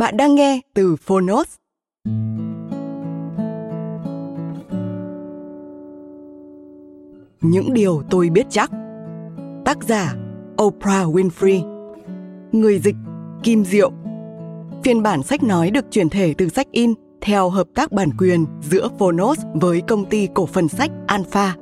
Bạn đang nghe từ Phonos. Những điều tôi biết chắc. Tác giả, Oprah Winfrey. Người dịch, Kim Diệu. Phiên bản sách nói được chuyển thể từ sách in theo hợp tác bản quyền giữa Phonos với công ty cổ phần sách Alpha.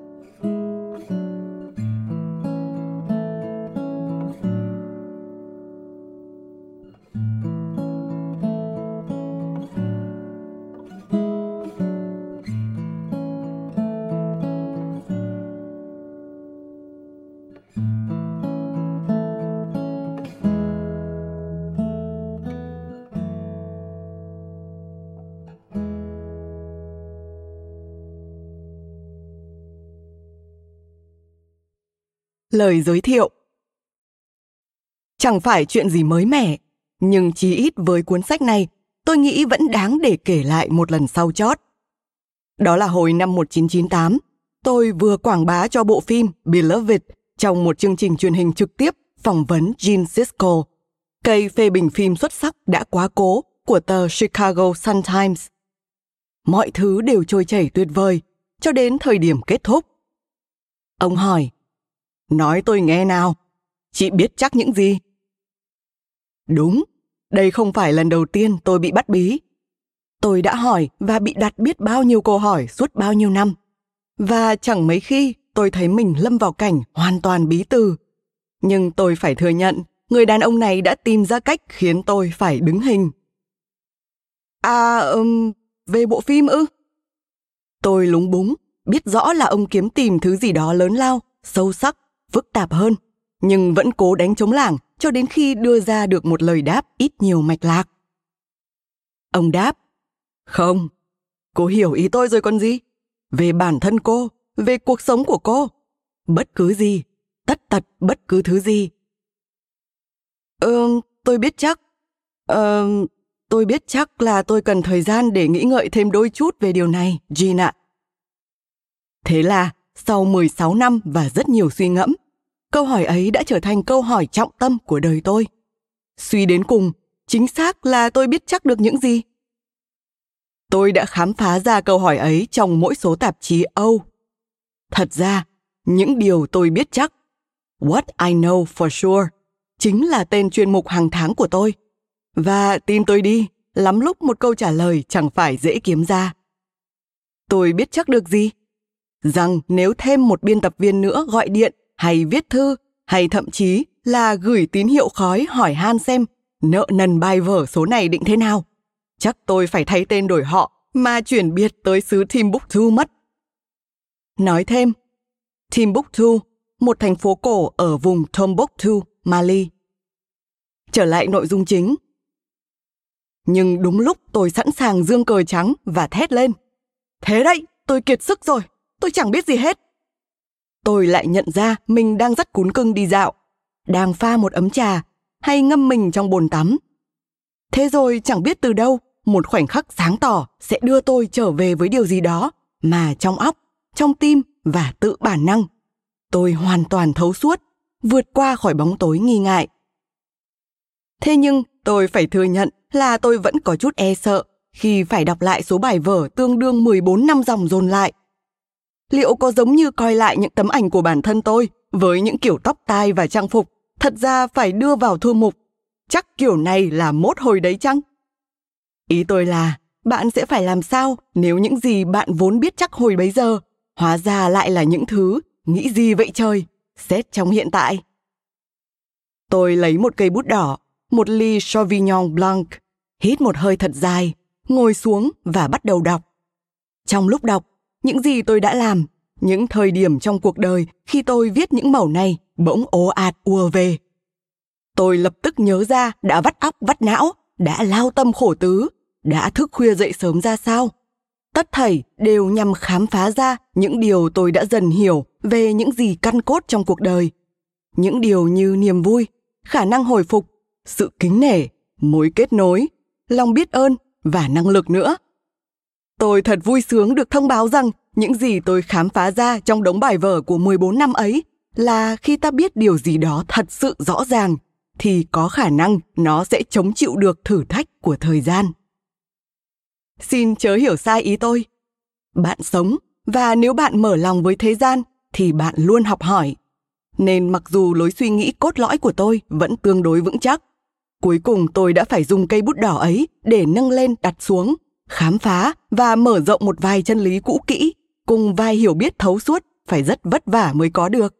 Lời giới thiệu Chẳng phải chuyện gì mới mẻ, nhưng chí ít với cuốn sách này, tôi nghĩ vẫn đáng để kể lại một lần sau chót. Đó là hồi năm 1998, tôi vừa quảng bá cho bộ phim Beloved trong một chương trình truyền hình trực tiếp phỏng vấn Gene Siskel, cây phê bình phim xuất sắc đã quá cố của tờ Chicago Sun-Times. Mọi thứ đều trôi chảy tuyệt vời, cho đến thời điểm kết thúc. Ông hỏi, Nói tôi nghe nào, chị biết chắc những gì? Đúng, đây không phải lần đầu tiên tôi bị bắt bí. Tôi đã hỏi và bị đặt biết bao nhiêu câu hỏi suốt bao nhiêu năm. Và chẳng mấy khi tôi thấy mình lâm vào cảnh hoàn toàn bí từ. Nhưng tôi phải thừa nhận, người đàn ông này đã tìm ra cách khiến tôi phải đứng hình. À, um, về bộ phim ư? Tôi lúng búng, biết rõ là ông kiếm tìm thứ gì đó lớn lao, sâu sắc phức tạp hơn, nhưng vẫn cố đánh chống lảng cho đến khi đưa ra được một lời đáp ít nhiều mạch lạc. Ông đáp, không, cô hiểu ý tôi rồi còn gì? Về bản thân cô, về cuộc sống của cô, bất cứ gì, tất tật bất cứ thứ gì. Ừ, tôi biết chắc. ừ, tôi biết chắc là tôi cần thời gian để nghĩ ngợi thêm đôi chút về điều này, Jean ạ. Thế là sau 16 năm và rất nhiều suy ngẫm, câu hỏi ấy đã trở thành câu hỏi trọng tâm của đời tôi. Suy đến cùng, chính xác là tôi biết chắc được những gì. Tôi đã khám phá ra câu hỏi ấy trong mỗi số tạp chí Âu. Thật ra, những điều tôi biết chắc, What I know for sure, chính là tên chuyên mục hàng tháng của tôi. Và tin tôi đi, lắm lúc một câu trả lời chẳng phải dễ kiếm ra. Tôi biết chắc được gì? Rằng nếu thêm một biên tập viên nữa gọi điện hay viết thư hay thậm chí là gửi tín hiệu khói hỏi han xem nợ nần bài vở số này định thế nào, chắc tôi phải thay tên đổi họ mà chuyển biệt tới xứ Timbuktu mất. Nói thêm, Timbuktu, một thành phố cổ ở vùng Tombuktu, Mali. Trở lại nội dung chính. Nhưng đúng lúc tôi sẵn sàng dương cờ trắng và thét lên. Thế đấy, tôi kiệt sức rồi tôi chẳng biết gì hết. Tôi lại nhận ra mình đang dắt cún cưng đi dạo, đang pha một ấm trà hay ngâm mình trong bồn tắm. Thế rồi chẳng biết từ đâu, một khoảnh khắc sáng tỏ sẽ đưa tôi trở về với điều gì đó mà trong óc, trong tim và tự bản năng. Tôi hoàn toàn thấu suốt, vượt qua khỏi bóng tối nghi ngại. Thế nhưng tôi phải thừa nhận là tôi vẫn có chút e sợ khi phải đọc lại số bài vở tương đương 14 năm dòng dồn lại. Liệu có giống như coi lại những tấm ảnh của bản thân tôi với những kiểu tóc tai và trang phục, thật ra phải đưa vào thư mục. Chắc kiểu này là mốt hồi đấy chăng? Ý tôi là, bạn sẽ phải làm sao nếu những gì bạn vốn biết chắc hồi bấy giờ, hóa ra lại là những thứ, nghĩ gì vậy trời, xét trong hiện tại. Tôi lấy một cây bút đỏ, một ly Sauvignon Blanc, hít một hơi thật dài, ngồi xuống và bắt đầu đọc. Trong lúc đọc, những gì tôi đã làm, những thời điểm trong cuộc đời khi tôi viết những mẩu này bỗng ố ạt ùa về. Tôi lập tức nhớ ra đã vắt óc vắt não, đã lao tâm khổ tứ, đã thức khuya dậy sớm ra sao. Tất thảy đều nhằm khám phá ra những điều tôi đã dần hiểu về những gì căn cốt trong cuộc đời. Những điều như niềm vui, khả năng hồi phục, sự kính nể, mối kết nối, lòng biết ơn và năng lực nữa. Tôi thật vui sướng được thông báo rằng những gì tôi khám phá ra trong đống bài vở của 14 năm ấy là khi ta biết điều gì đó thật sự rõ ràng thì có khả năng nó sẽ chống chịu được thử thách của thời gian. Xin chớ hiểu sai ý tôi. Bạn sống và nếu bạn mở lòng với thế gian thì bạn luôn học hỏi. Nên mặc dù lối suy nghĩ cốt lõi của tôi vẫn tương đối vững chắc, cuối cùng tôi đã phải dùng cây bút đỏ ấy để nâng lên đặt xuống, khám phá và mở rộng một vài chân lý cũ kỹ cùng vài hiểu biết thấu suốt phải rất vất vả mới có được.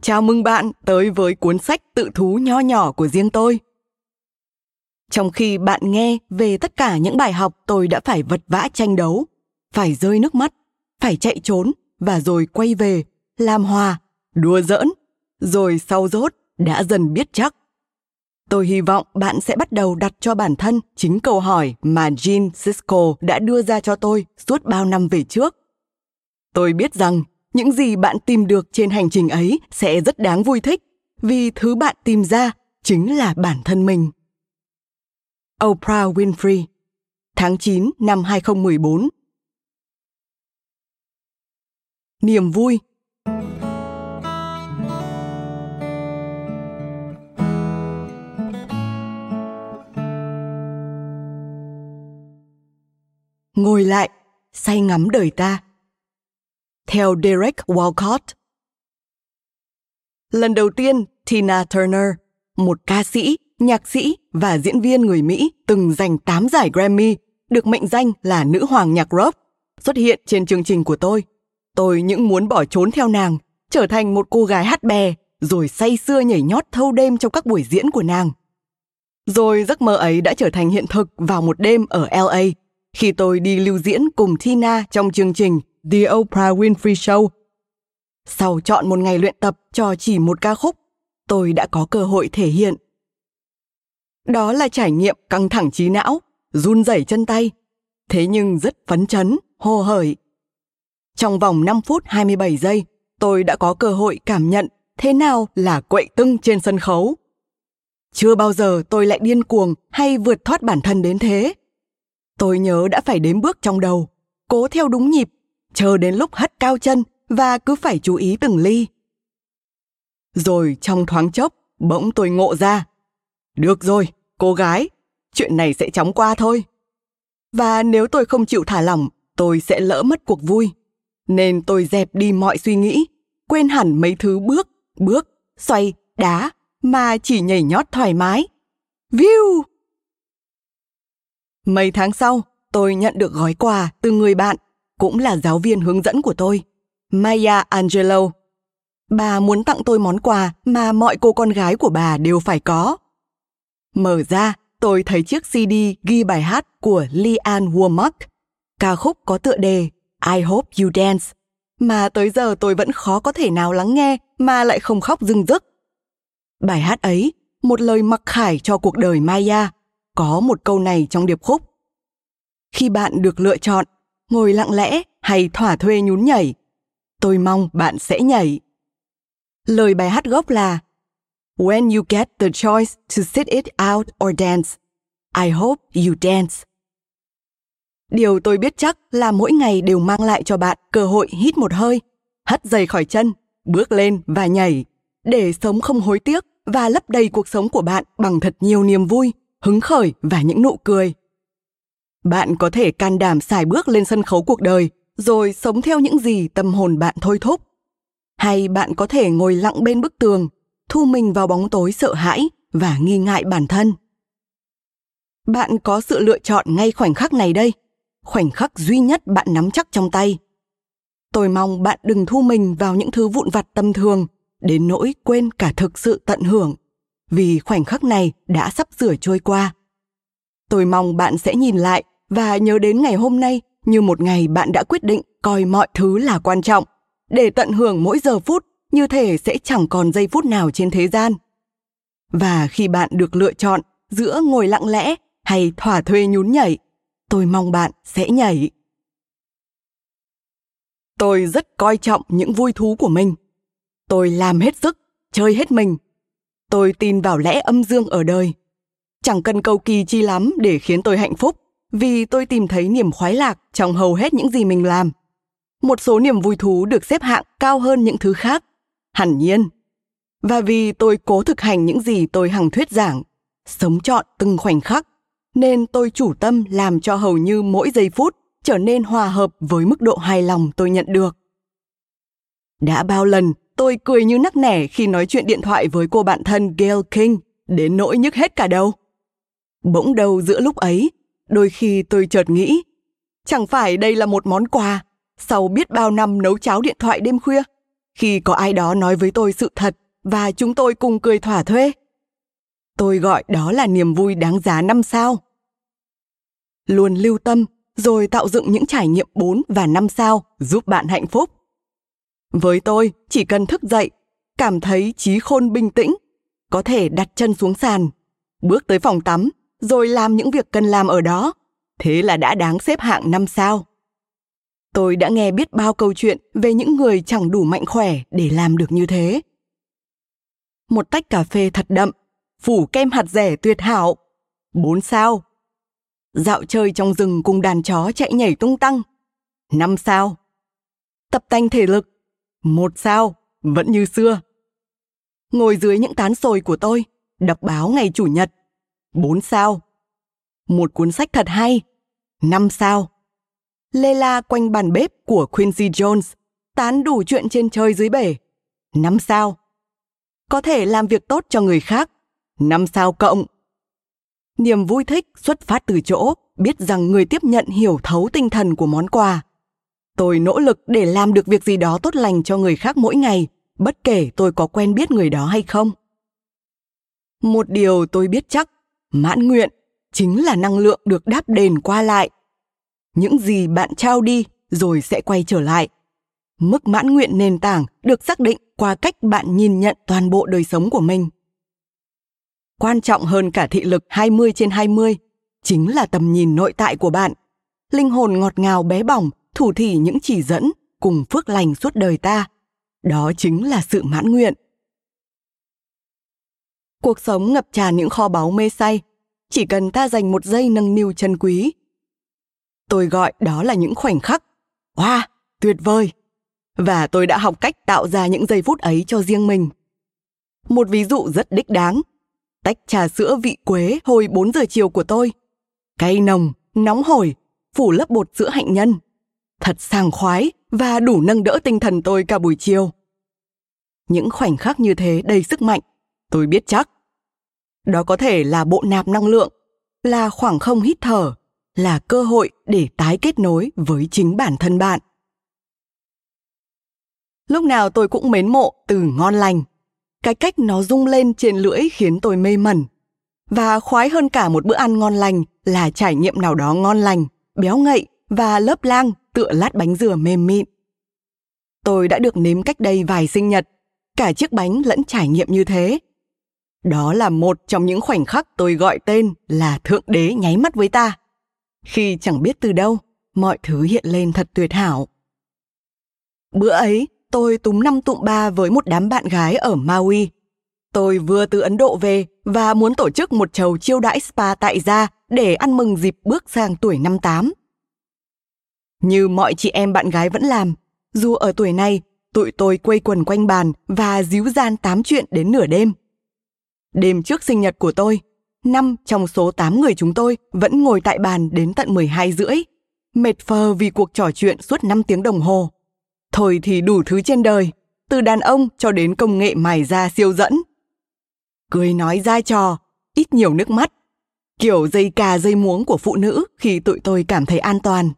Chào mừng bạn tới với cuốn sách tự thú nho nhỏ của riêng tôi. Trong khi bạn nghe về tất cả những bài học tôi đã phải vật vã tranh đấu, phải rơi nước mắt, phải chạy trốn và rồi quay về, làm hòa, đùa giỡn, rồi sau rốt đã dần biết chắc. Tôi hy vọng bạn sẽ bắt đầu đặt cho bản thân chính câu hỏi mà Jean Cisco đã đưa ra cho tôi suốt bao năm về trước. Tôi biết rằng những gì bạn tìm được trên hành trình ấy sẽ rất đáng vui thích, vì thứ bạn tìm ra chính là bản thân mình. Oprah Winfrey Tháng 9 năm 2014 Niềm vui Ngồi lại, say ngắm đời ta theo Derek Walcott. Lần đầu tiên, Tina Turner, một ca sĩ, nhạc sĩ và diễn viên người Mỹ từng giành 8 giải Grammy, được mệnh danh là nữ hoàng nhạc rock, xuất hiện trên chương trình của tôi. Tôi những muốn bỏ trốn theo nàng, trở thành một cô gái hát bè, rồi say sưa nhảy nhót thâu đêm trong các buổi diễn của nàng. Rồi giấc mơ ấy đã trở thành hiện thực vào một đêm ở LA, khi tôi đi lưu diễn cùng Tina trong chương trình The Oprah Winfrey Show. Sau chọn một ngày luyện tập cho chỉ một ca khúc, tôi đã có cơ hội thể hiện. Đó là trải nghiệm căng thẳng trí não, run rẩy chân tay, thế nhưng rất phấn chấn, hồ hởi. Trong vòng 5 phút 27 giây, tôi đã có cơ hội cảm nhận thế nào là quậy tưng trên sân khấu. Chưa bao giờ tôi lại điên cuồng hay vượt thoát bản thân đến thế. Tôi nhớ đã phải đếm bước trong đầu, cố theo đúng nhịp chờ đến lúc hất cao chân và cứ phải chú ý từng ly. Rồi trong thoáng chốc, bỗng tôi ngộ ra. Được rồi, cô gái, chuyện này sẽ chóng qua thôi. Và nếu tôi không chịu thả lỏng, tôi sẽ lỡ mất cuộc vui. Nên tôi dẹp đi mọi suy nghĩ, quên hẳn mấy thứ bước, bước, xoay, đá, mà chỉ nhảy nhót thoải mái. View! Mấy tháng sau, tôi nhận được gói quà từ người bạn cũng là giáo viên hướng dẫn của tôi, Maya Angelo. Bà muốn tặng tôi món quà mà mọi cô con gái của bà đều phải có. Mở ra, tôi thấy chiếc CD ghi bài hát của Leanne Womack, ca khúc có tựa đề I Hope You Dance, mà tới giờ tôi vẫn khó có thể nào lắng nghe mà lại không khóc rưng rức. Bài hát ấy, một lời mặc khải cho cuộc đời Maya, có một câu này trong điệp khúc. Khi bạn được lựa chọn ngồi lặng lẽ hay thỏa thuê nhún nhảy. Tôi mong bạn sẽ nhảy. Lời bài hát gốc là When you get the choice to sit it out or dance, I hope you dance. Điều tôi biết chắc là mỗi ngày đều mang lại cho bạn cơ hội hít một hơi, hất giày khỏi chân, bước lên và nhảy, để sống không hối tiếc và lấp đầy cuộc sống của bạn bằng thật nhiều niềm vui, hứng khởi và những nụ cười. bạn có thể can đảm xài bước lên sân khấu cuộc đời, rồi sống theo những gì tâm hồn bạn thôi thúc. Hay bạn có thể ngồi lặng bên bức tường, thu mình vào bóng tối sợ hãi và nghi ngại bản thân. Bạn có sự lựa chọn ngay khoảnh khắc này đây, khoảnh khắc duy nhất bạn nắm chắc trong tay. Tôi mong bạn đừng thu mình vào những thứ vụn vặt tâm thường, đến nỗi quên cả thực sự tận hưởng vì khoảnh khắc này đã sắp sửa trôi qua. Tôi mong bạn sẽ nhìn lại và nhớ đến ngày hôm nay như một ngày bạn đã quyết định coi mọi thứ là quan trọng. Để tận hưởng mỗi giờ phút, như thể sẽ chẳng còn giây phút nào trên thế gian. Và khi bạn được lựa chọn giữa ngồi lặng lẽ hay thỏa thuê nhún nhảy, tôi mong bạn sẽ nhảy. Tôi rất coi trọng những vui thú của mình. Tôi làm hết sức, chơi hết mình tôi tin vào lẽ âm dương ở đời. Chẳng cần cầu kỳ chi lắm để khiến tôi hạnh phúc, vì tôi tìm thấy niềm khoái lạc trong hầu hết những gì mình làm. Một số niềm vui thú được xếp hạng cao hơn những thứ khác. Hẳn nhiên. Và vì tôi cố thực hành những gì tôi hằng thuyết giảng, sống trọn từng khoảnh khắc, nên tôi chủ tâm làm cho hầu như mỗi giây phút trở nên hòa hợp với mức độ hài lòng tôi nhận được đã bao lần, tôi cười như nắc nẻ khi nói chuyện điện thoại với cô bạn thân gail king, đến nỗi nhức hết cả đầu. Bỗng đầu giữa lúc ấy, đôi khi tôi chợt nghĩ, chẳng phải đây là một món quà, sau biết bao năm nấu cháo điện thoại đêm khuya, khi có ai đó nói với tôi sự thật và chúng tôi cùng cười thỏa thuê. Tôi gọi đó là niềm vui đáng giá năm sao. Luôn lưu tâm, rồi tạo dựng những trải nghiệm 4 và 5 sao giúp bạn hạnh phúc. Với tôi, chỉ cần thức dậy, cảm thấy trí khôn bình tĩnh, có thể đặt chân xuống sàn, bước tới phòng tắm, rồi làm những việc cần làm ở đó, thế là đã đáng xếp hạng 5 sao. Tôi đã nghe biết bao câu chuyện về những người chẳng đủ mạnh khỏe để làm được như thế. Một tách cà phê thật đậm, phủ kem hạt rẻ tuyệt hảo, 4 sao. Dạo chơi trong rừng cùng đàn chó chạy nhảy tung tăng, 5 sao. Tập tành thể lực, một sao, vẫn như xưa. Ngồi dưới những tán sồi của tôi, đọc báo ngày Chủ nhật, bốn sao. Một cuốn sách thật hay, năm sao lê la quanh bàn bếp của Quincy Jones, tán đủ chuyện trên trời dưới bể. Năm sao. Có thể làm việc tốt cho người khác. Năm sao cộng. Niềm vui thích xuất phát từ chỗ biết rằng người tiếp nhận hiểu thấu tinh thần của món quà. Tôi nỗ lực để làm được việc gì đó tốt lành cho người khác mỗi ngày, bất kể tôi có quen biết người đó hay không. Một điều tôi biết chắc, mãn nguyện chính là năng lượng được đáp đền qua lại những gì bạn trao đi rồi sẽ quay trở lại. Mức mãn nguyện nền tảng được xác định qua cách bạn nhìn nhận toàn bộ đời sống của mình. Quan trọng hơn cả thị lực 20 trên 20 chính là tầm nhìn nội tại của bạn. Linh hồn ngọt ngào bé bỏng, thủ thỉ những chỉ dẫn cùng phước lành suốt đời ta. Đó chính là sự mãn nguyện. Cuộc sống ngập tràn những kho báu mê say, chỉ cần ta dành một giây nâng niu chân quý. Tôi gọi đó là những khoảnh khắc wow tuyệt vời. Và tôi đã học cách tạo ra những giây phút ấy cho riêng mình. Một ví dụ rất đích đáng. Tách trà sữa vị quế hồi 4 giờ chiều của tôi. Cay nồng nóng hổi phủ lớp bột sữa hạnh nhân thật sàng khoái và đủ nâng đỡ tinh thần tôi cả buổi chiều. Những khoảnh khắc như thế đầy sức mạnh, tôi biết chắc. Đó có thể là bộ nạp năng lượng, là khoảng không hít thở, là cơ hội để tái kết nối với chính bản thân bạn. Lúc nào tôi cũng mến mộ từ ngon lành. Cái cách nó rung lên trên lưỡi khiến tôi mê mẩn. Và khoái hơn cả một bữa ăn ngon lành là trải nghiệm nào đó ngon lành, béo ngậy và lớp lang tựa lát bánh dừa mềm mịn. Tôi đã được nếm cách đây vài sinh nhật, cả chiếc bánh lẫn trải nghiệm như thế. Đó là một trong những khoảnh khắc tôi gọi tên là thượng đế nháy mắt với ta. Khi chẳng biết từ đâu, mọi thứ hiện lên thật tuyệt hảo. Bữa ấy, tôi túm năm tụng ba với một đám bạn gái ở maui. Tôi vừa từ ấn độ về và muốn tổ chức một chầu chiêu đãi spa tại gia để ăn mừng dịp bước sang tuổi năm tám như mọi chị em bạn gái vẫn làm dù ở tuổi này tụi tôi quây quần quanh bàn và díu gian tám chuyện đến nửa đêm đêm trước sinh nhật của tôi năm trong số 8 người chúng tôi vẫn ngồi tại bàn đến tận 12 rưỡi, mệt phờ vì cuộc trò chuyện suốt 5 tiếng đồng hồ. Thôi thì đủ thứ trên đời, từ đàn ông cho đến công nghệ mài da siêu dẫn. Cười nói ra trò, ít nhiều nước mắt, kiểu dây cà dây muống của phụ nữ khi tụi tôi cảm thấy an toàn.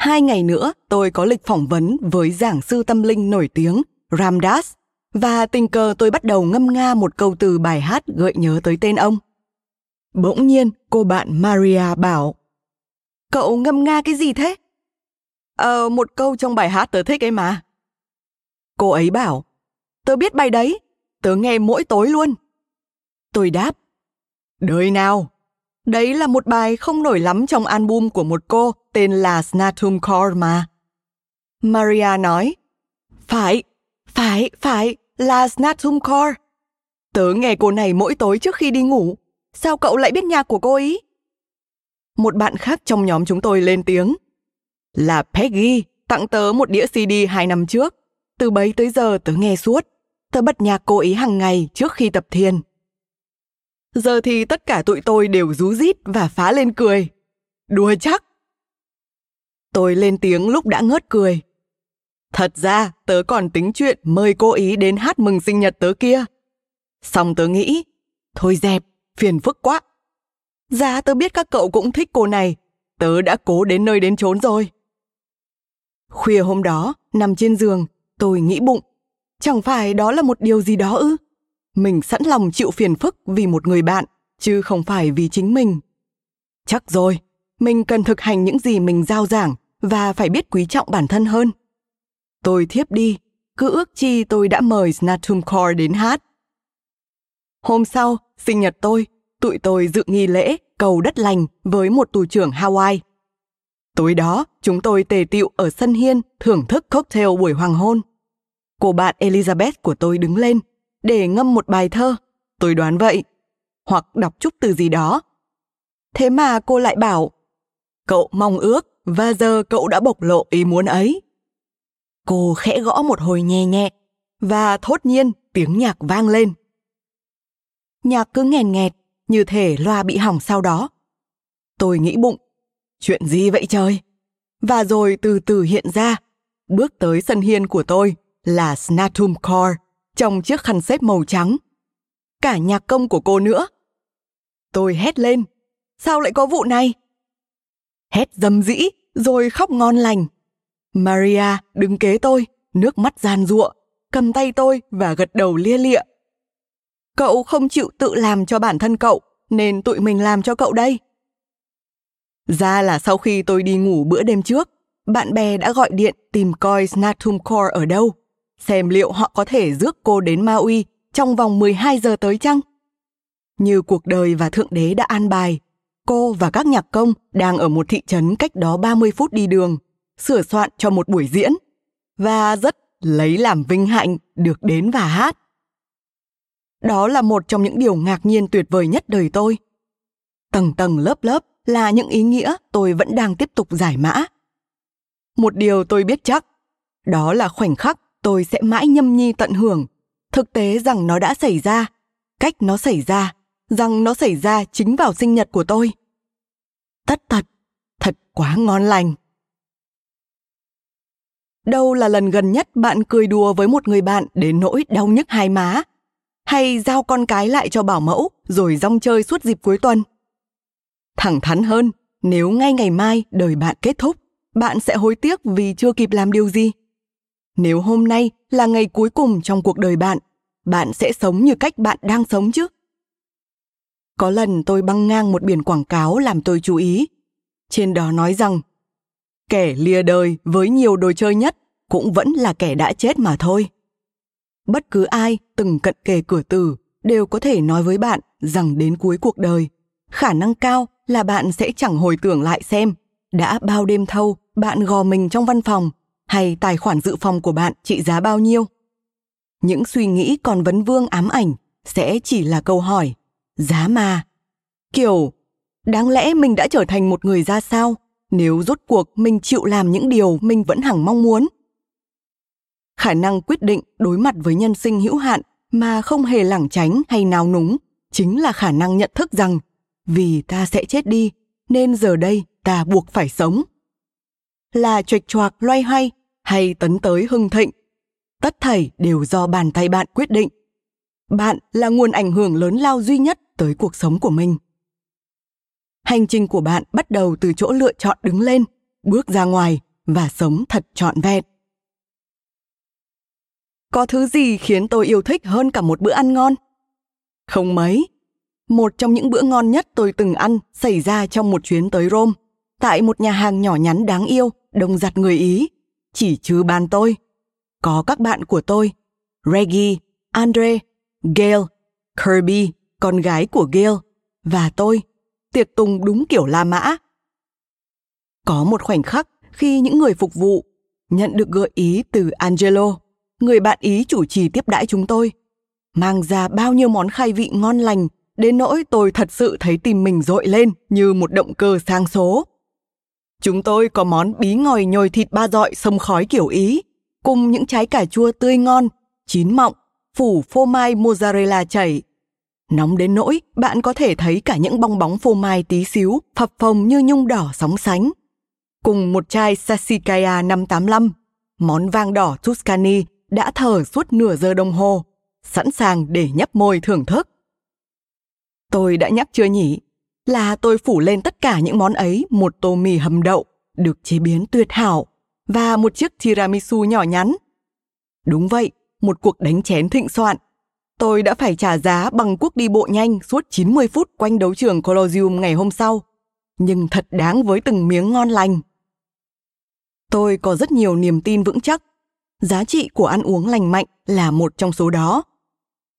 Hai ngày nữa, tôi có lịch phỏng vấn với giảng sư tâm linh nổi tiếng Ramdas và tình cờ tôi bắt đầu ngâm nga một câu từ bài hát gợi nhớ tới tên ông. Bỗng nhiên, cô bạn Maria bảo Cậu ngâm nga cái gì thế? Ờ, một câu trong bài hát tớ thích ấy mà. Cô ấy bảo, tớ biết bài đấy, tớ nghe mỗi tối luôn. Tôi đáp, đời nào? Đấy là một bài không nổi lắm trong album của một cô tên là Snatum Core mà. Maria nói, phải, phải, phải, là Snatum Core. Tớ nghe cô này mỗi tối trước khi đi ngủ. Sao cậu lại biết nhạc của cô ấy? Một bạn khác trong nhóm chúng tôi lên tiếng. Là Peggy, tặng tớ một đĩa CD hai năm trước. Từ bấy tới giờ tớ nghe suốt. Tớ bật nhạc cô ấy hàng ngày trước khi tập thiền. Giờ thì tất cả tụi tôi đều rú rít và phá lên cười. Đùa chắc. Tôi lên tiếng lúc đã ngớt cười. Thật ra, tớ còn tính chuyện mời cô ý đến hát mừng sinh nhật tớ kia. Xong tớ nghĩ, thôi dẹp, phiền phức quá. Dạ tớ biết các cậu cũng thích cô này, tớ đã cố đến nơi đến chốn rồi. Khuya hôm đó, nằm trên giường, tôi nghĩ bụng, chẳng phải đó là một điều gì đó ư? Mình sẵn lòng chịu phiền phức vì một người bạn, chứ không phải vì chính mình. Chắc rồi, mình cần thực hành những gì mình giao giảng và phải biết quý trọng bản thân hơn. Tôi thiếp đi, cứ ước chi tôi đã mời Snatum Core đến hát. Hôm sau, sinh nhật tôi, tụi tôi dự nghi lễ cầu đất lành với một tù trưởng Hawaii. Tối đó, chúng tôi tề tiệu ở sân hiên thưởng thức cocktail buổi hoàng hôn. Cô bạn Elizabeth của tôi đứng lên để ngâm một bài thơ, tôi đoán vậy, hoặc đọc chút từ gì đó. Thế mà cô lại bảo, cậu mong ước và giờ cậu đã bộc lộ ý muốn ấy. Cô khẽ gõ một hồi nhẹ nhẹ và thốt nhiên tiếng nhạc vang lên. Nhạc cứ nghèn nghẹt, như thể loa bị hỏng sau đó. Tôi nghĩ bụng, chuyện gì vậy trời? Và rồi từ từ hiện ra, bước tới sân hiên của tôi là Snatum Core trong chiếc khăn xếp màu trắng. Cả nhạc công của cô nữa. Tôi hét lên, sao lại có vụ này? Hét dầm dĩ, rồi khóc ngon lành. Maria đứng kế tôi, nước mắt gian ruộng, cầm tay tôi và gật đầu lia lịa. Cậu không chịu tự làm cho bản thân cậu, nên tụi mình làm cho cậu đây. Ra là sau khi tôi đi ngủ bữa đêm trước, bạn bè đã gọi điện tìm coi Snatum Core ở đâu, xem liệu họ có thể rước cô đến Maui trong vòng 12 giờ tới chăng? Như cuộc đời và Thượng Đế đã an bài, cô và các nhạc công đang ở một thị trấn cách đó 30 phút đi đường, sửa soạn cho một buổi diễn, và rất lấy làm vinh hạnh được đến và hát. Đó là một trong những điều ngạc nhiên tuyệt vời nhất đời tôi. Tầng tầng lớp lớp là những ý nghĩa tôi vẫn đang tiếp tục giải mã. Một điều tôi biết chắc, đó là khoảnh khắc tôi sẽ mãi nhâm nhi tận hưởng, thực tế rằng nó đã xảy ra, cách nó xảy ra, rằng nó xảy ra chính vào sinh nhật của tôi. Tất thật, thật quá ngon lành. Đâu là lần gần nhất bạn cười đùa với một người bạn đến nỗi đau nhức hai má hay giao con cái lại cho bảo mẫu rồi rong chơi suốt dịp cuối tuần. Thẳng thắn hơn, nếu ngay ngày mai đời bạn kết thúc, bạn sẽ hối tiếc vì chưa kịp làm điều gì. Nếu hôm nay là ngày cuối cùng trong cuộc đời bạn, bạn sẽ sống như cách bạn đang sống chứ. Có lần tôi băng ngang một biển quảng cáo làm tôi chú ý. Trên đó nói rằng, kẻ lìa đời với nhiều đồ chơi nhất cũng vẫn là kẻ đã chết mà thôi bất cứ ai từng cận kề cửa tử đều có thể nói với bạn rằng đến cuối cuộc đời khả năng cao là bạn sẽ chẳng hồi tưởng lại xem đã bao đêm thâu bạn gò mình trong văn phòng hay tài khoản dự phòng của bạn trị giá bao nhiêu. Những suy nghĩ còn vấn vương ám ảnh sẽ chỉ là câu hỏi, giá mà. Kiểu, đáng lẽ mình đã trở thành một người ra sao? Nếu rốt cuộc mình chịu làm những điều mình vẫn hằng mong muốn. Khả năng quyết định đối mặt với nhân sinh hữu hạn mà không hề lảng tránh hay nào núng chính là khả năng nhận thức rằng vì ta sẽ chết đi, nên giờ đây ta buộc phải sống. Là chuệch choạc loay hoay hay tấn tới hưng thịnh. Tất thảy đều do bàn tay bạn quyết định. Bạn là nguồn ảnh hưởng lớn lao duy nhất tới cuộc sống của mình. Hành trình của bạn bắt đầu từ chỗ lựa chọn đứng lên, bước ra ngoài và sống thật trọn vẹn. Có thứ gì khiến tôi yêu thích hơn cả một bữa ăn ngon? Không mấy. Một trong những bữa ngon nhất tôi từng ăn xảy ra trong một chuyến tới rome, tại một nhà hàng nhỏ nhắn đáng yêu, đông giặt người ý chỉ trừ bàn tôi có các bạn của tôi reggie andre gail kirby con gái của gail và tôi tiệc tùng đúng kiểu La Mã. Có một khoảnh khắc khi những người phục vụ nhận được gợi ý từ Angelo, người bạn ý chủ trì tiếp đãi chúng tôi, mang ra bao nhiêu món khai vị ngon lành đến nỗi tôi thật sự thấy tim mình dội lên như một động cơ sang số. Chúng tôi có món bí ngòi nhồi thịt ba dọi sông khói kiểu Ý, cùng những trái cà chua tươi ngon, chín mọng, phủ phô mai mozzarella chảy Nóng đến nỗi bạn có thể thấy cả những bong bóng phô mai tí xíu phập phồng như nhung đỏ sóng sánh. Cùng một chai Sassicaia 585, món vang đỏ Tuscany đã thở suốt nửa giờ đồng hồ, sẵn sàng để nhấp môi thưởng thức. Tôi đã nhắc chưa nhỉ? Là tôi phủ lên tất cả những món ấy một tô mì hầm đậu, được chế biến tuyệt hảo, và một chiếc tiramisu nhỏ nhắn. Đúng vậy, một cuộc đánh chén thịnh soạn Tôi đã phải trả giá bằng cuộc đi bộ nhanh suốt 90 phút quanh đấu trường Colosseum ngày hôm sau. Nhưng thật đáng với từng miếng ngon lành. Tôi có rất nhiều niềm tin vững chắc. Giá trị của ăn uống lành mạnh là một trong số đó.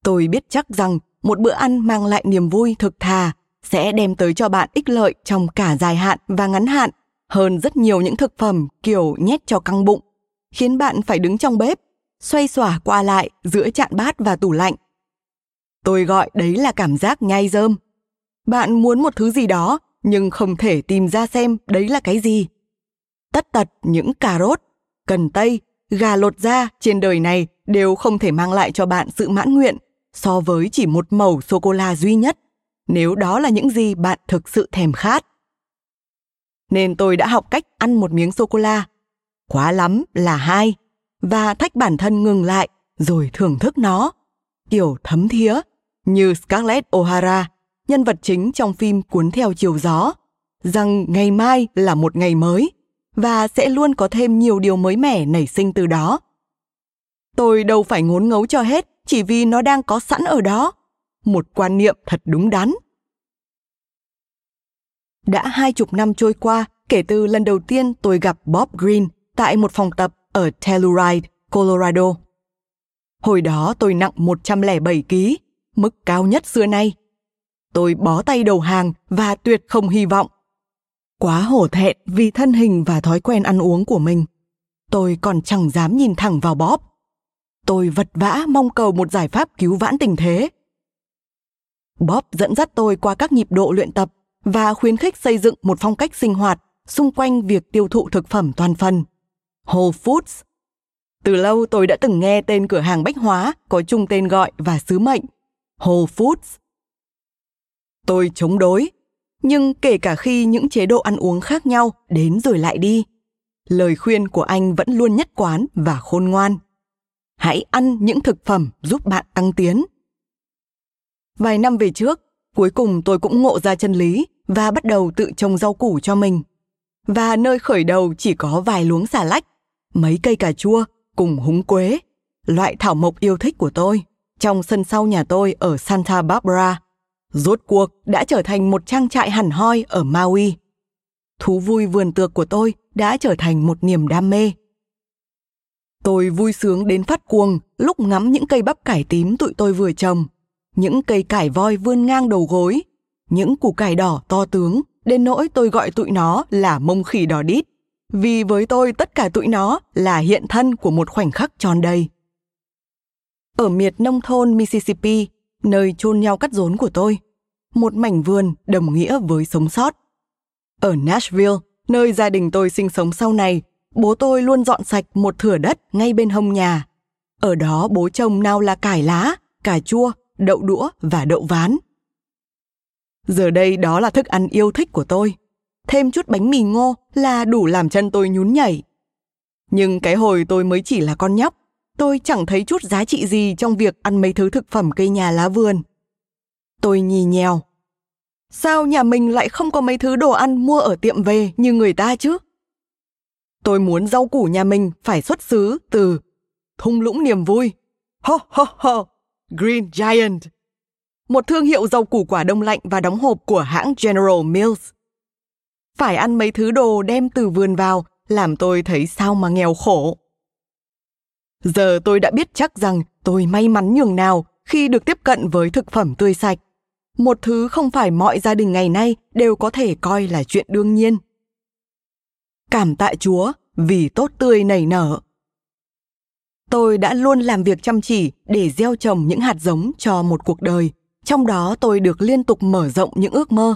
Tôi biết chắc rằng một bữa ăn mang lại niềm vui thực thà sẽ đem tới cho bạn ích lợi trong cả dài hạn và ngắn hạn hơn rất nhiều những thực phẩm kiểu nhét cho căng bụng, khiến bạn phải đứng trong bếp, xoay xỏa qua lại giữa chạn bát và tủ lạnh Tôi gọi đấy là cảm giác nhai rơm. Bạn muốn một thứ gì đó nhưng không thể tìm ra xem đấy là cái gì. Tất tật những cà rốt, cần tây, gà lột da trên đời này đều không thể mang lại cho bạn sự mãn nguyện so với chỉ một mẩu sô cô la duy nhất, nếu đó là những gì bạn thực sự thèm khát. Nên tôi đã học cách ăn một miếng sô cô la, quá lắm là hai, và thách bản thân ngừng lại rồi thưởng thức nó, kiểu thấm thía như Scarlett O'Hara, nhân vật chính trong phim Cuốn theo chiều gió, rằng ngày mai là một ngày mới và sẽ luôn có thêm nhiều điều mới mẻ nảy sinh từ đó. Tôi đâu phải ngốn ngấu cho hết chỉ vì nó đang có sẵn ở đó. Một quan niệm thật đúng đắn. Đã hai chục năm trôi qua kể từ lần đầu tiên tôi gặp Bob Green tại một phòng tập ở Telluride, Colorado. Hồi đó tôi nặng 107 kg mức cao nhất xưa nay. Tôi bó tay đầu hàng và tuyệt không hy vọng. Quá hổ thẹn vì thân hình và thói quen ăn uống của mình. Tôi còn chẳng dám nhìn thẳng vào Bob. Tôi vật vã mong cầu một giải pháp cứu vãn tình thế. Bob dẫn dắt tôi qua các nhịp độ luyện tập và khuyến khích xây dựng một phong cách sinh hoạt xung quanh việc tiêu thụ thực phẩm toàn phần. Whole Foods. Từ lâu tôi đã từng nghe tên cửa hàng bách hóa có chung tên gọi và sứ mệnh Whole Foods. Tôi chống đối, nhưng kể cả khi những chế độ ăn uống khác nhau đến rồi lại đi, lời khuyên của anh vẫn luôn nhất quán và khôn ngoan. Hãy ăn những thực phẩm giúp bạn tăng tiến. Vài năm về trước, cuối cùng tôi cũng ngộ ra chân lý và bắt đầu tự trồng rau củ cho mình. Và nơi khởi đầu chỉ có vài luống xà lách, mấy cây cà chua cùng húng quế, loại thảo mộc yêu thích của tôi trong sân sau nhà tôi ở Santa Barbara, rốt cuộc đã trở thành một trang trại hẳn hoi ở Maui. Thú vui vườn tược của tôi đã trở thành một niềm đam mê. Tôi vui sướng đến phát cuồng lúc ngắm những cây bắp cải tím tụi tôi vừa trồng, những cây cải voi vươn ngang đầu gối, những củ cải đỏ to tướng, đến nỗi tôi gọi tụi nó là mông khỉ đỏ đít. Vì với tôi tất cả tụi nó là hiện thân của một khoảnh khắc tròn đầy ở miệt nông thôn Mississippi, nơi chôn nhau cắt rốn của tôi. Một mảnh vườn đồng nghĩa với sống sót. Ở Nashville, nơi gia đình tôi sinh sống sau này, bố tôi luôn dọn sạch một thửa đất ngay bên hông nhà. Ở đó bố trồng nào là cải lá, cà chua, đậu đũa và đậu ván. Giờ đây đó là thức ăn yêu thích của tôi. Thêm chút bánh mì ngô là đủ làm chân tôi nhún nhảy. Nhưng cái hồi tôi mới chỉ là con nhóc, tôi chẳng thấy chút giá trị gì trong việc ăn mấy thứ thực phẩm cây nhà lá vườn. Tôi nhì nhèo. Sao nhà mình lại không có mấy thứ đồ ăn mua ở tiệm về như người ta chứ? Tôi muốn rau củ nhà mình phải xuất xứ từ thung lũng niềm vui. Ho ho ho, Green Giant. Một thương hiệu rau củ quả đông lạnh và đóng hộp của hãng General Mills. Phải ăn mấy thứ đồ đem từ vườn vào, làm tôi thấy sao mà nghèo khổ. Giờ tôi đã biết chắc rằng tôi may mắn nhường nào khi được tiếp cận với thực phẩm tươi sạch. Một thứ không phải mọi gia đình ngày nay đều có thể coi là chuyện đương nhiên. Cảm tạ Chúa vì tốt tươi nảy nở. Tôi đã luôn làm việc chăm chỉ để gieo trồng những hạt giống cho một cuộc đời, trong đó tôi được liên tục mở rộng những ước mơ.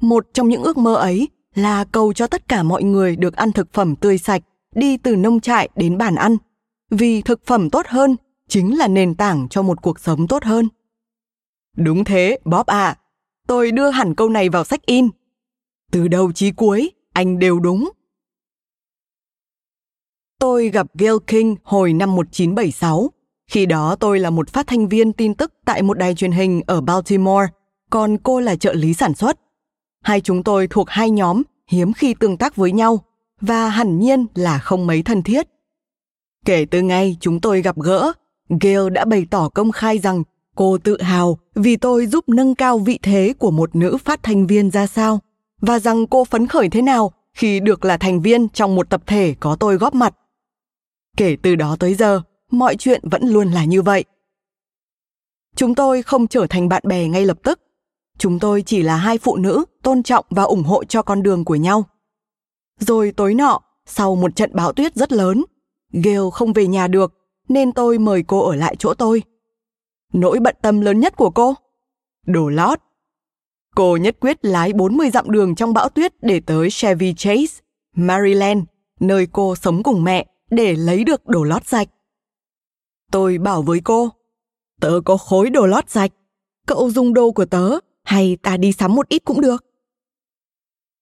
Một trong những ước mơ ấy là cầu cho tất cả mọi người được ăn thực phẩm tươi sạch, đi từ nông trại đến bàn ăn, vì thực phẩm tốt hơn chính là nền tảng cho một cuộc sống tốt hơn. Đúng thế, Bob ạ. À. Tôi đưa hẳn câu này vào sách in. Từ đầu chí cuối, anh đều đúng. Tôi gặp Gail King hồi năm 1976. Khi đó tôi là một phát thanh viên tin tức tại một đài truyền hình ở Baltimore, còn cô là trợ lý sản xuất. Hai chúng tôi thuộc hai nhóm hiếm khi tương tác với nhau và hẳn nhiên là không mấy thân thiết. Kể từ ngày chúng tôi gặp gỡ, Gail đã bày tỏ công khai rằng cô tự hào vì tôi giúp nâng cao vị thế của một nữ phát thanh viên ra sao và rằng cô phấn khởi thế nào khi được là thành viên trong một tập thể có tôi góp mặt. Kể từ đó tới giờ, mọi chuyện vẫn luôn là như vậy. Chúng tôi không trở thành bạn bè ngay lập tức. Chúng tôi chỉ là hai phụ nữ tôn trọng và ủng hộ cho con đường của nhau. Rồi tối nọ, sau một trận bão tuyết rất lớn, Gail không về nhà được, nên tôi mời cô ở lại chỗ tôi. Nỗi bận tâm lớn nhất của cô? Đồ lót. Cô nhất quyết lái 40 dặm đường trong bão tuyết để tới Chevy Chase, Maryland, nơi cô sống cùng mẹ, để lấy được đồ lót sạch. Tôi bảo với cô, tớ có khối đồ lót sạch, cậu dùng đồ của tớ hay ta đi sắm một ít cũng được.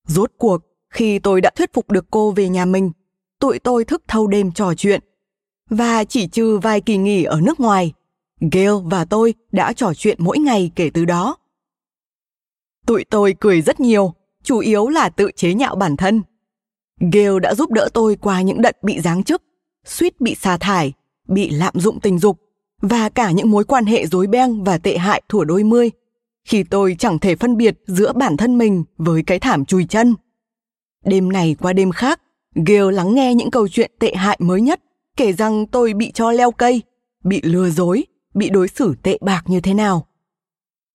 Rốt cuộc, khi tôi đã thuyết phục được cô về nhà mình, tụi tôi thức thâu đêm trò chuyện. Và chỉ trừ vài kỳ nghỉ ở nước ngoài, Gail và tôi đã trò chuyện mỗi ngày kể từ đó. Tụi tôi cười rất nhiều, chủ yếu là tự chế nhạo bản thân. Gail đã giúp đỡ tôi qua những đợt bị giáng chức, suýt bị sa thải, bị lạm dụng tình dục và cả những mối quan hệ rối beng và tệ hại thủa đôi mươi khi tôi chẳng thể phân biệt giữa bản thân mình với cái thảm chùi chân. Đêm này qua đêm khác, Gail lắng nghe những câu chuyện tệ hại mới nhất, kể rằng tôi bị cho leo cây, bị lừa dối, bị đối xử tệ bạc như thế nào.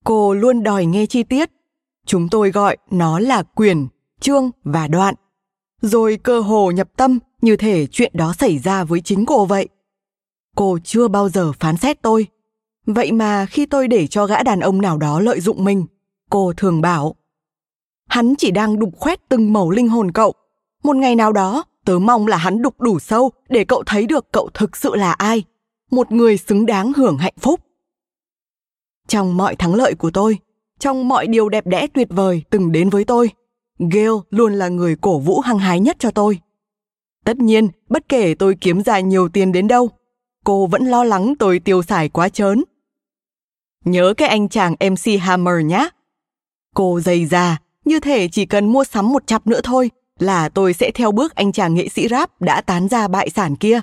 Cô luôn đòi nghe chi tiết. Chúng tôi gọi nó là quyền, chương và đoạn. Rồi cơ hồ nhập tâm như thể chuyện đó xảy ra với chính cô vậy. Cô chưa bao giờ phán xét tôi. Vậy mà khi tôi để cho gã đàn ông nào đó lợi dụng mình, cô thường bảo Hắn chỉ đang đục khoét từng mẩu linh hồn cậu. Một ngày nào đó, tớ mong là hắn đục đủ sâu để cậu thấy được cậu thực sự là ai. Một người xứng đáng hưởng hạnh phúc. Trong mọi thắng lợi của tôi, trong mọi điều đẹp đẽ tuyệt vời từng đến với tôi, Gail luôn là người cổ vũ hăng hái nhất cho tôi. Tất nhiên, bất kể tôi kiếm ra nhiều tiền đến đâu, cô vẫn lo lắng tôi tiêu xài quá trớn. Nhớ cái anh chàng MC Hammer nhé. Cô dày già, như thể chỉ cần mua sắm một chặp nữa thôi là tôi sẽ theo bước anh chàng nghệ sĩ rap đã tán ra bại sản kia.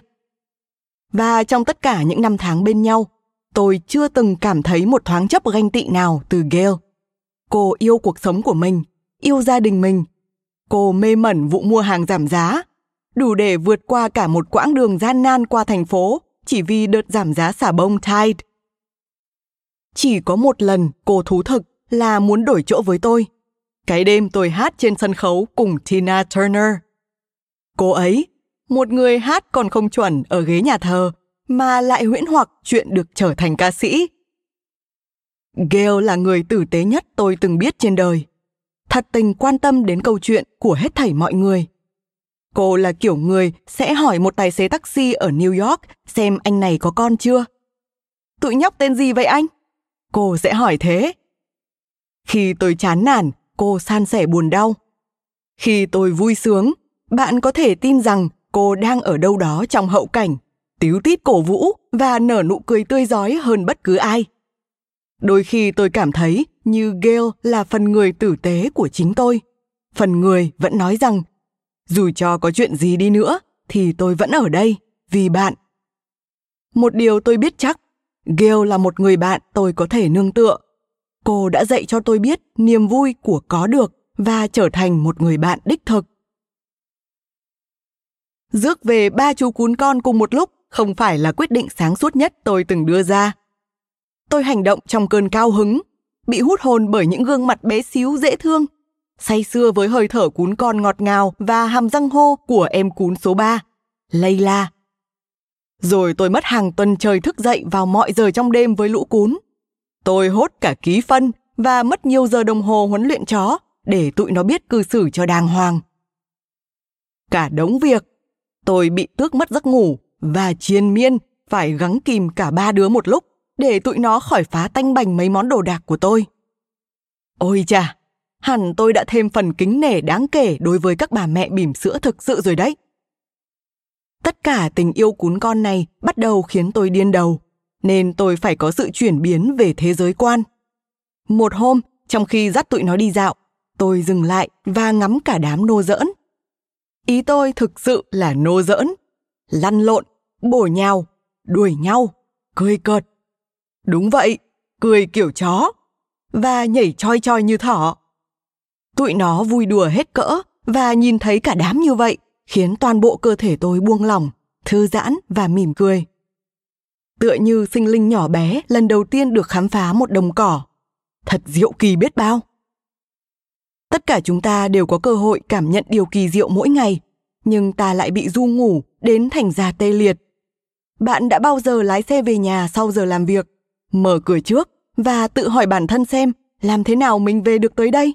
Và trong tất cả những năm tháng bên nhau, tôi chưa từng cảm thấy một thoáng chấp ganh tị nào từ Gail. Cô yêu cuộc sống của mình, yêu gia đình mình. Cô mê mẩn vụ mua hàng giảm giá, đủ để vượt qua cả một quãng đường gian nan qua thành phố chỉ vì đợt giảm giá xả bông Tide. Chỉ có một lần cô thú thực là muốn đổi chỗ với tôi. Cái đêm tôi hát trên sân khấu cùng Tina Turner. Cô ấy, một người hát còn không chuẩn ở ghế nhà thờ, mà lại huyễn hoặc chuyện được trở thành ca sĩ. Gail là người tử tế nhất tôi từng biết trên đời. Thật tình quan tâm đến câu chuyện của hết thảy mọi người. Cô là kiểu người sẽ hỏi một tài xế taxi ở New York xem anh này có con chưa. Tụi nhóc tên gì vậy anh? Cô sẽ hỏi thế. Khi tôi chán nản, cô san sẻ buồn đau. Khi tôi vui sướng, bạn có thể tin rằng cô đang ở đâu đó trong hậu cảnh, tíu tít cổ vũ và nở nụ cười tươi giói hơn bất cứ ai. Đôi khi tôi cảm thấy như Gale là phần người tử tế của chính tôi. Phần người vẫn nói rằng, dù cho có chuyện gì đi nữa, thì tôi vẫn ở đây, vì bạn. Một điều tôi biết chắc, Gail là một người bạn tôi có thể nương tựa. Cô đã dạy cho tôi biết niềm vui của có được và trở thành một người bạn đích thực. Rước về ba chú cún con cùng một lúc không phải là quyết định sáng suốt nhất tôi từng đưa ra. Tôi hành động trong cơn cao hứng, bị hút hồn bởi những gương mặt bé xíu dễ thương, say sưa với hơi thở cún con ngọt ngào và hàm răng hô của em cún số 3, Layla. Rồi tôi mất hàng tuần trời thức dậy vào mọi giờ trong đêm với lũ cún. Tôi hốt cả ký phân và mất nhiều giờ đồng hồ huấn luyện chó để tụi nó biết cư xử cho đàng hoàng. Cả đống việc, tôi bị tước mất giấc ngủ và chiên miên phải gắng kìm cả ba đứa một lúc để tụi nó khỏi phá tanh bành mấy món đồ đạc của tôi. Ôi chà, hẳn tôi đã thêm phần kính nể đáng kể đối với các bà mẹ bỉm sữa thực sự rồi đấy. Tất cả tình yêu cún con này bắt đầu khiến tôi điên đầu, nên tôi phải có sự chuyển biến về thế giới quan. Một hôm, trong khi dắt tụi nó đi dạo, tôi dừng lại và ngắm cả đám nô giỡn. Ý tôi thực sự là nô giỡn, lăn lộn, bổ nhào, đuổi nhau, cười cợt. Đúng vậy, cười kiểu chó và nhảy choi choi như thỏ. Tụi nó vui đùa hết cỡ và nhìn thấy cả đám như vậy khiến toàn bộ cơ thể tôi buông lỏng, thư giãn và mỉm cười. Tựa như sinh linh nhỏ bé lần đầu tiên được khám phá một đồng cỏ. Thật diệu kỳ biết bao. Tất cả chúng ta đều có cơ hội cảm nhận điều kỳ diệu mỗi ngày, nhưng ta lại bị du ngủ đến thành ra tê liệt. Bạn đã bao giờ lái xe về nhà sau giờ làm việc, mở cửa trước và tự hỏi bản thân xem làm thế nào mình về được tới đây?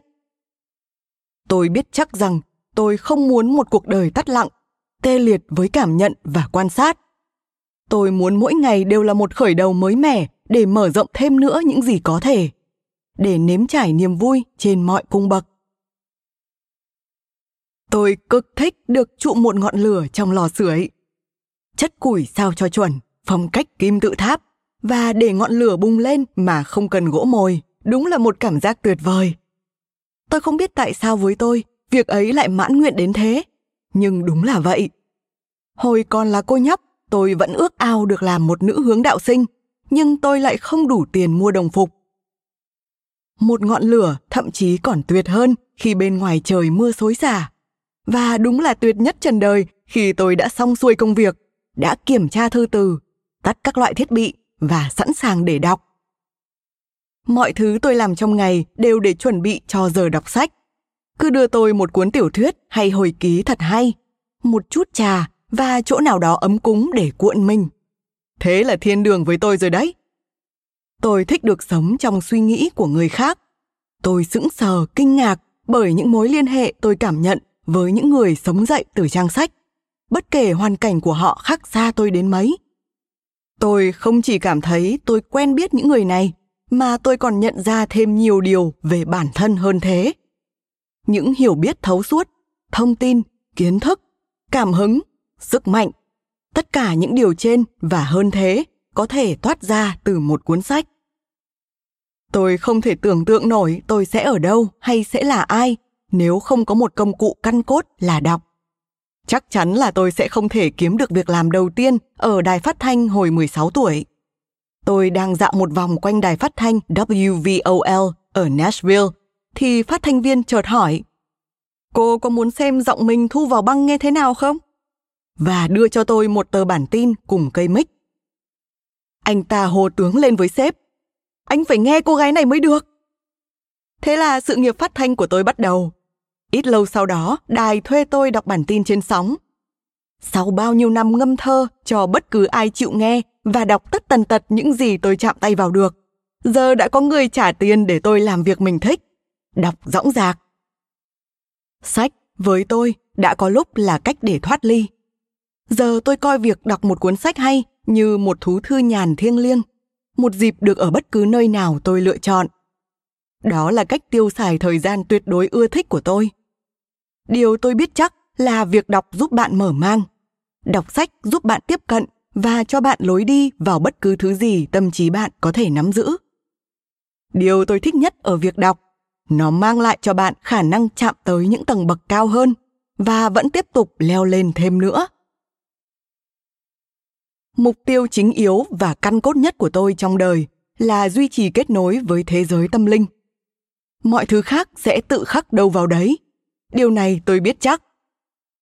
Tôi biết chắc rằng tôi không muốn một cuộc đời tắt lặng, tê liệt với cảm nhận và quan sát. Tôi muốn mỗi ngày đều là một khởi đầu mới mẻ để mở rộng thêm nữa những gì có thể, để nếm trải niềm vui trên mọi cung bậc. Tôi cực thích được trụ một ngọn lửa trong lò sưởi. Chất củi sao cho chuẩn, phong cách kim tự tháp và để ngọn lửa bùng lên mà không cần gỗ mồi, đúng là một cảm giác tuyệt vời. Tôi không biết tại sao với tôi, việc ấy lại mãn nguyện đến thế, nhưng đúng là vậy. Hồi còn là cô nhóc, tôi vẫn ước ao được làm một nữ hướng đạo sinh, nhưng tôi lại không đủ tiền mua đồng phục. Một ngọn lửa thậm chí còn tuyệt hơn khi bên ngoài trời mưa xối xả. Và đúng là tuyệt nhất trần đời khi tôi đã xong xuôi công việc, đã kiểm tra thư từ, tắt các loại thiết bị và sẵn sàng để đọc. Mọi thứ tôi làm trong ngày đều để chuẩn bị cho giờ đọc sách. Cứ đưa tôi một cuốn tiểu thuyết hay hồi ký thật hay, một chút trà và chỗ nào đó ấm cúng để cuộn mình. Thế là thiên đường với tôi rồi đấy. Tôi thích được sống trong suy nghĩ của người khác. Tôi sững sờ, kinh ngạc bởi những mối liên hệ tôi cảm nhận với những người sống dậy từ trang sách, bất kể hoàn cảnh của họ khác xa tôi đến mấy. Tôi không chỉ cảm thấy tôi quen biết những người này, mà tôi còn nhận ra thêm nhiều điều về bản thân hơn thế. Những hiểu biết thấu suốt, thông tin, kiến thức, cảm hứng, sức mạnh, tất cả những điều trên và hơn thế có thể thoát ra từ một cuốn sách. Tôi không thể tưởng tượng nổi tôi sẽ ở đâu hay sẽ là ai nếu không có một công cụ căn cốt là đọc. Chắc chắn là tôi sẽ không thể kiếm được việc làm đầu tiên ở đài phát thanh hồi 16 tuổi. Tôi đang dạo một vòng quanh đài phát thanh WVOL ở Nashville, thì phát thanh viên chợt hỏi Cô có muốn xem giọng mình thu vào băng nghe thế nào không? Và đưa cho tôi một tờ bản tin cùng cây mic. Anh ta hồ tướng lên với sếp. Anh phải nghe cô gái này mới được. Thế là sự nghiệp phát thanh của tôi bắt đầu. Ít lâu sau đó, đài thuê tôi đọc bản tin trên sóng. Sau bao nhiêu năm ngâm thơ cho bất cứ ai chịu nghe và đọc tất tần tật những gì tôi chạm tay vào được, giờ đã có người trả tiền để tôi làm việc mình thích. Đọc dõng dạc. Sách, với tôi, đã có lúc là cách để thoát ly. Giờ tôi coi việc đọc một cuốn sách hay như một thú thư nhàn thiêng liêng, một dịp được ở bất cứ nơi nào tôi lựa chọn. Đó là cách tiêu xài thời gian tuyệt đối ưa thích của tôi. Điều tôi biết chắc là việc đọc giúp bạn mở mang. Đọc sách giúp bạn tiếp cận và cho bạn lối đi vào bất cứ thứ gì tâm trí bạn có thể nắm giữ. Điều tôi thích nhất ở việc đọc, nó mang lại cho bạn khả năng chạm tới những tầng bậc cao hơn và vẫn tiếp tục leo lên thêm nữa. Mục tiêu chính yếu và căn cốt nhất của tôi trong đời là duy trì kết nối với thế giới tâm linh. Mọi thứ khác sẽ tự khắc đâu vào đấy. Điều này tôi biết chắc.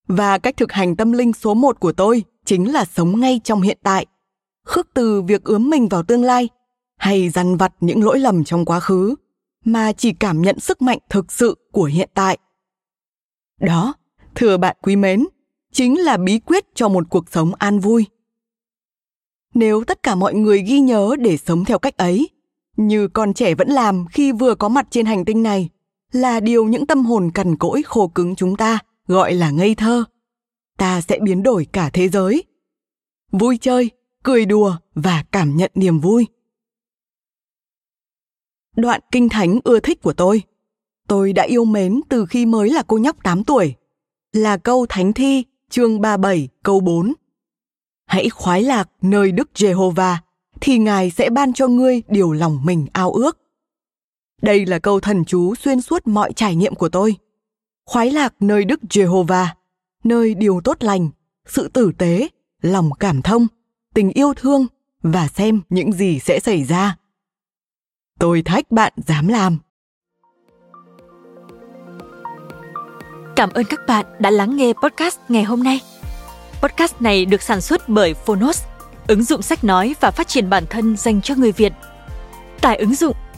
Và cách thực hành tâm linh số một của tôi chính là sống ngay trong hiện tại, khước từ việc ướm mình vào tương lai hay dằn vặt những lỗi lầm trong quá khứ, mà chỉ cảm nhận sức mạnh thực sự của hiện tại. Đó, thưa bạn quý mến, chính là bí quyết cho một cuộc sống an vui. Nếu tất cả mọi người ghi nhớ để sống theo cách ấy, như con trẻ vẫn làm khi vừa có mặt trên hành tinh này, là điều những tâm hồn cằn cỗi khô cứng chúng ta gọi là ngây thơ. Ta sẽ biến đổi cả thế giới. Vui chơi, cười đùa và cảm nhận niềm vui. Đoạn kinh thánh ưa thích của tôi. Tôi đã yêu mến từ khi mới là cô nhóc 8 tuổi. Là câu thánh thi, chương 37 câu 4 Hãy khoái lạc nơi Đức Giê-hô-va, thì Ngài sẽ ban cho ngươi điều lòng mình ao ước. Đây là câu thần chú xuyên suốt mọi trải nghiệm của tôi. Khoái lạc nơi Đức Jehovah, nơi điều tốt lành sự tử tế lòng cảm thông tình yêu thương và xem những gì sẽ xảy ra. Tôi thách bạn dám làm. Cảm ơn các bạn đã lắng nghe podcast ngày hôm nay. Podcast này được sản xuất bởi phonos ứng dụng sách nói và phát triển bản thân dành cho người việt. Tải ứng dụng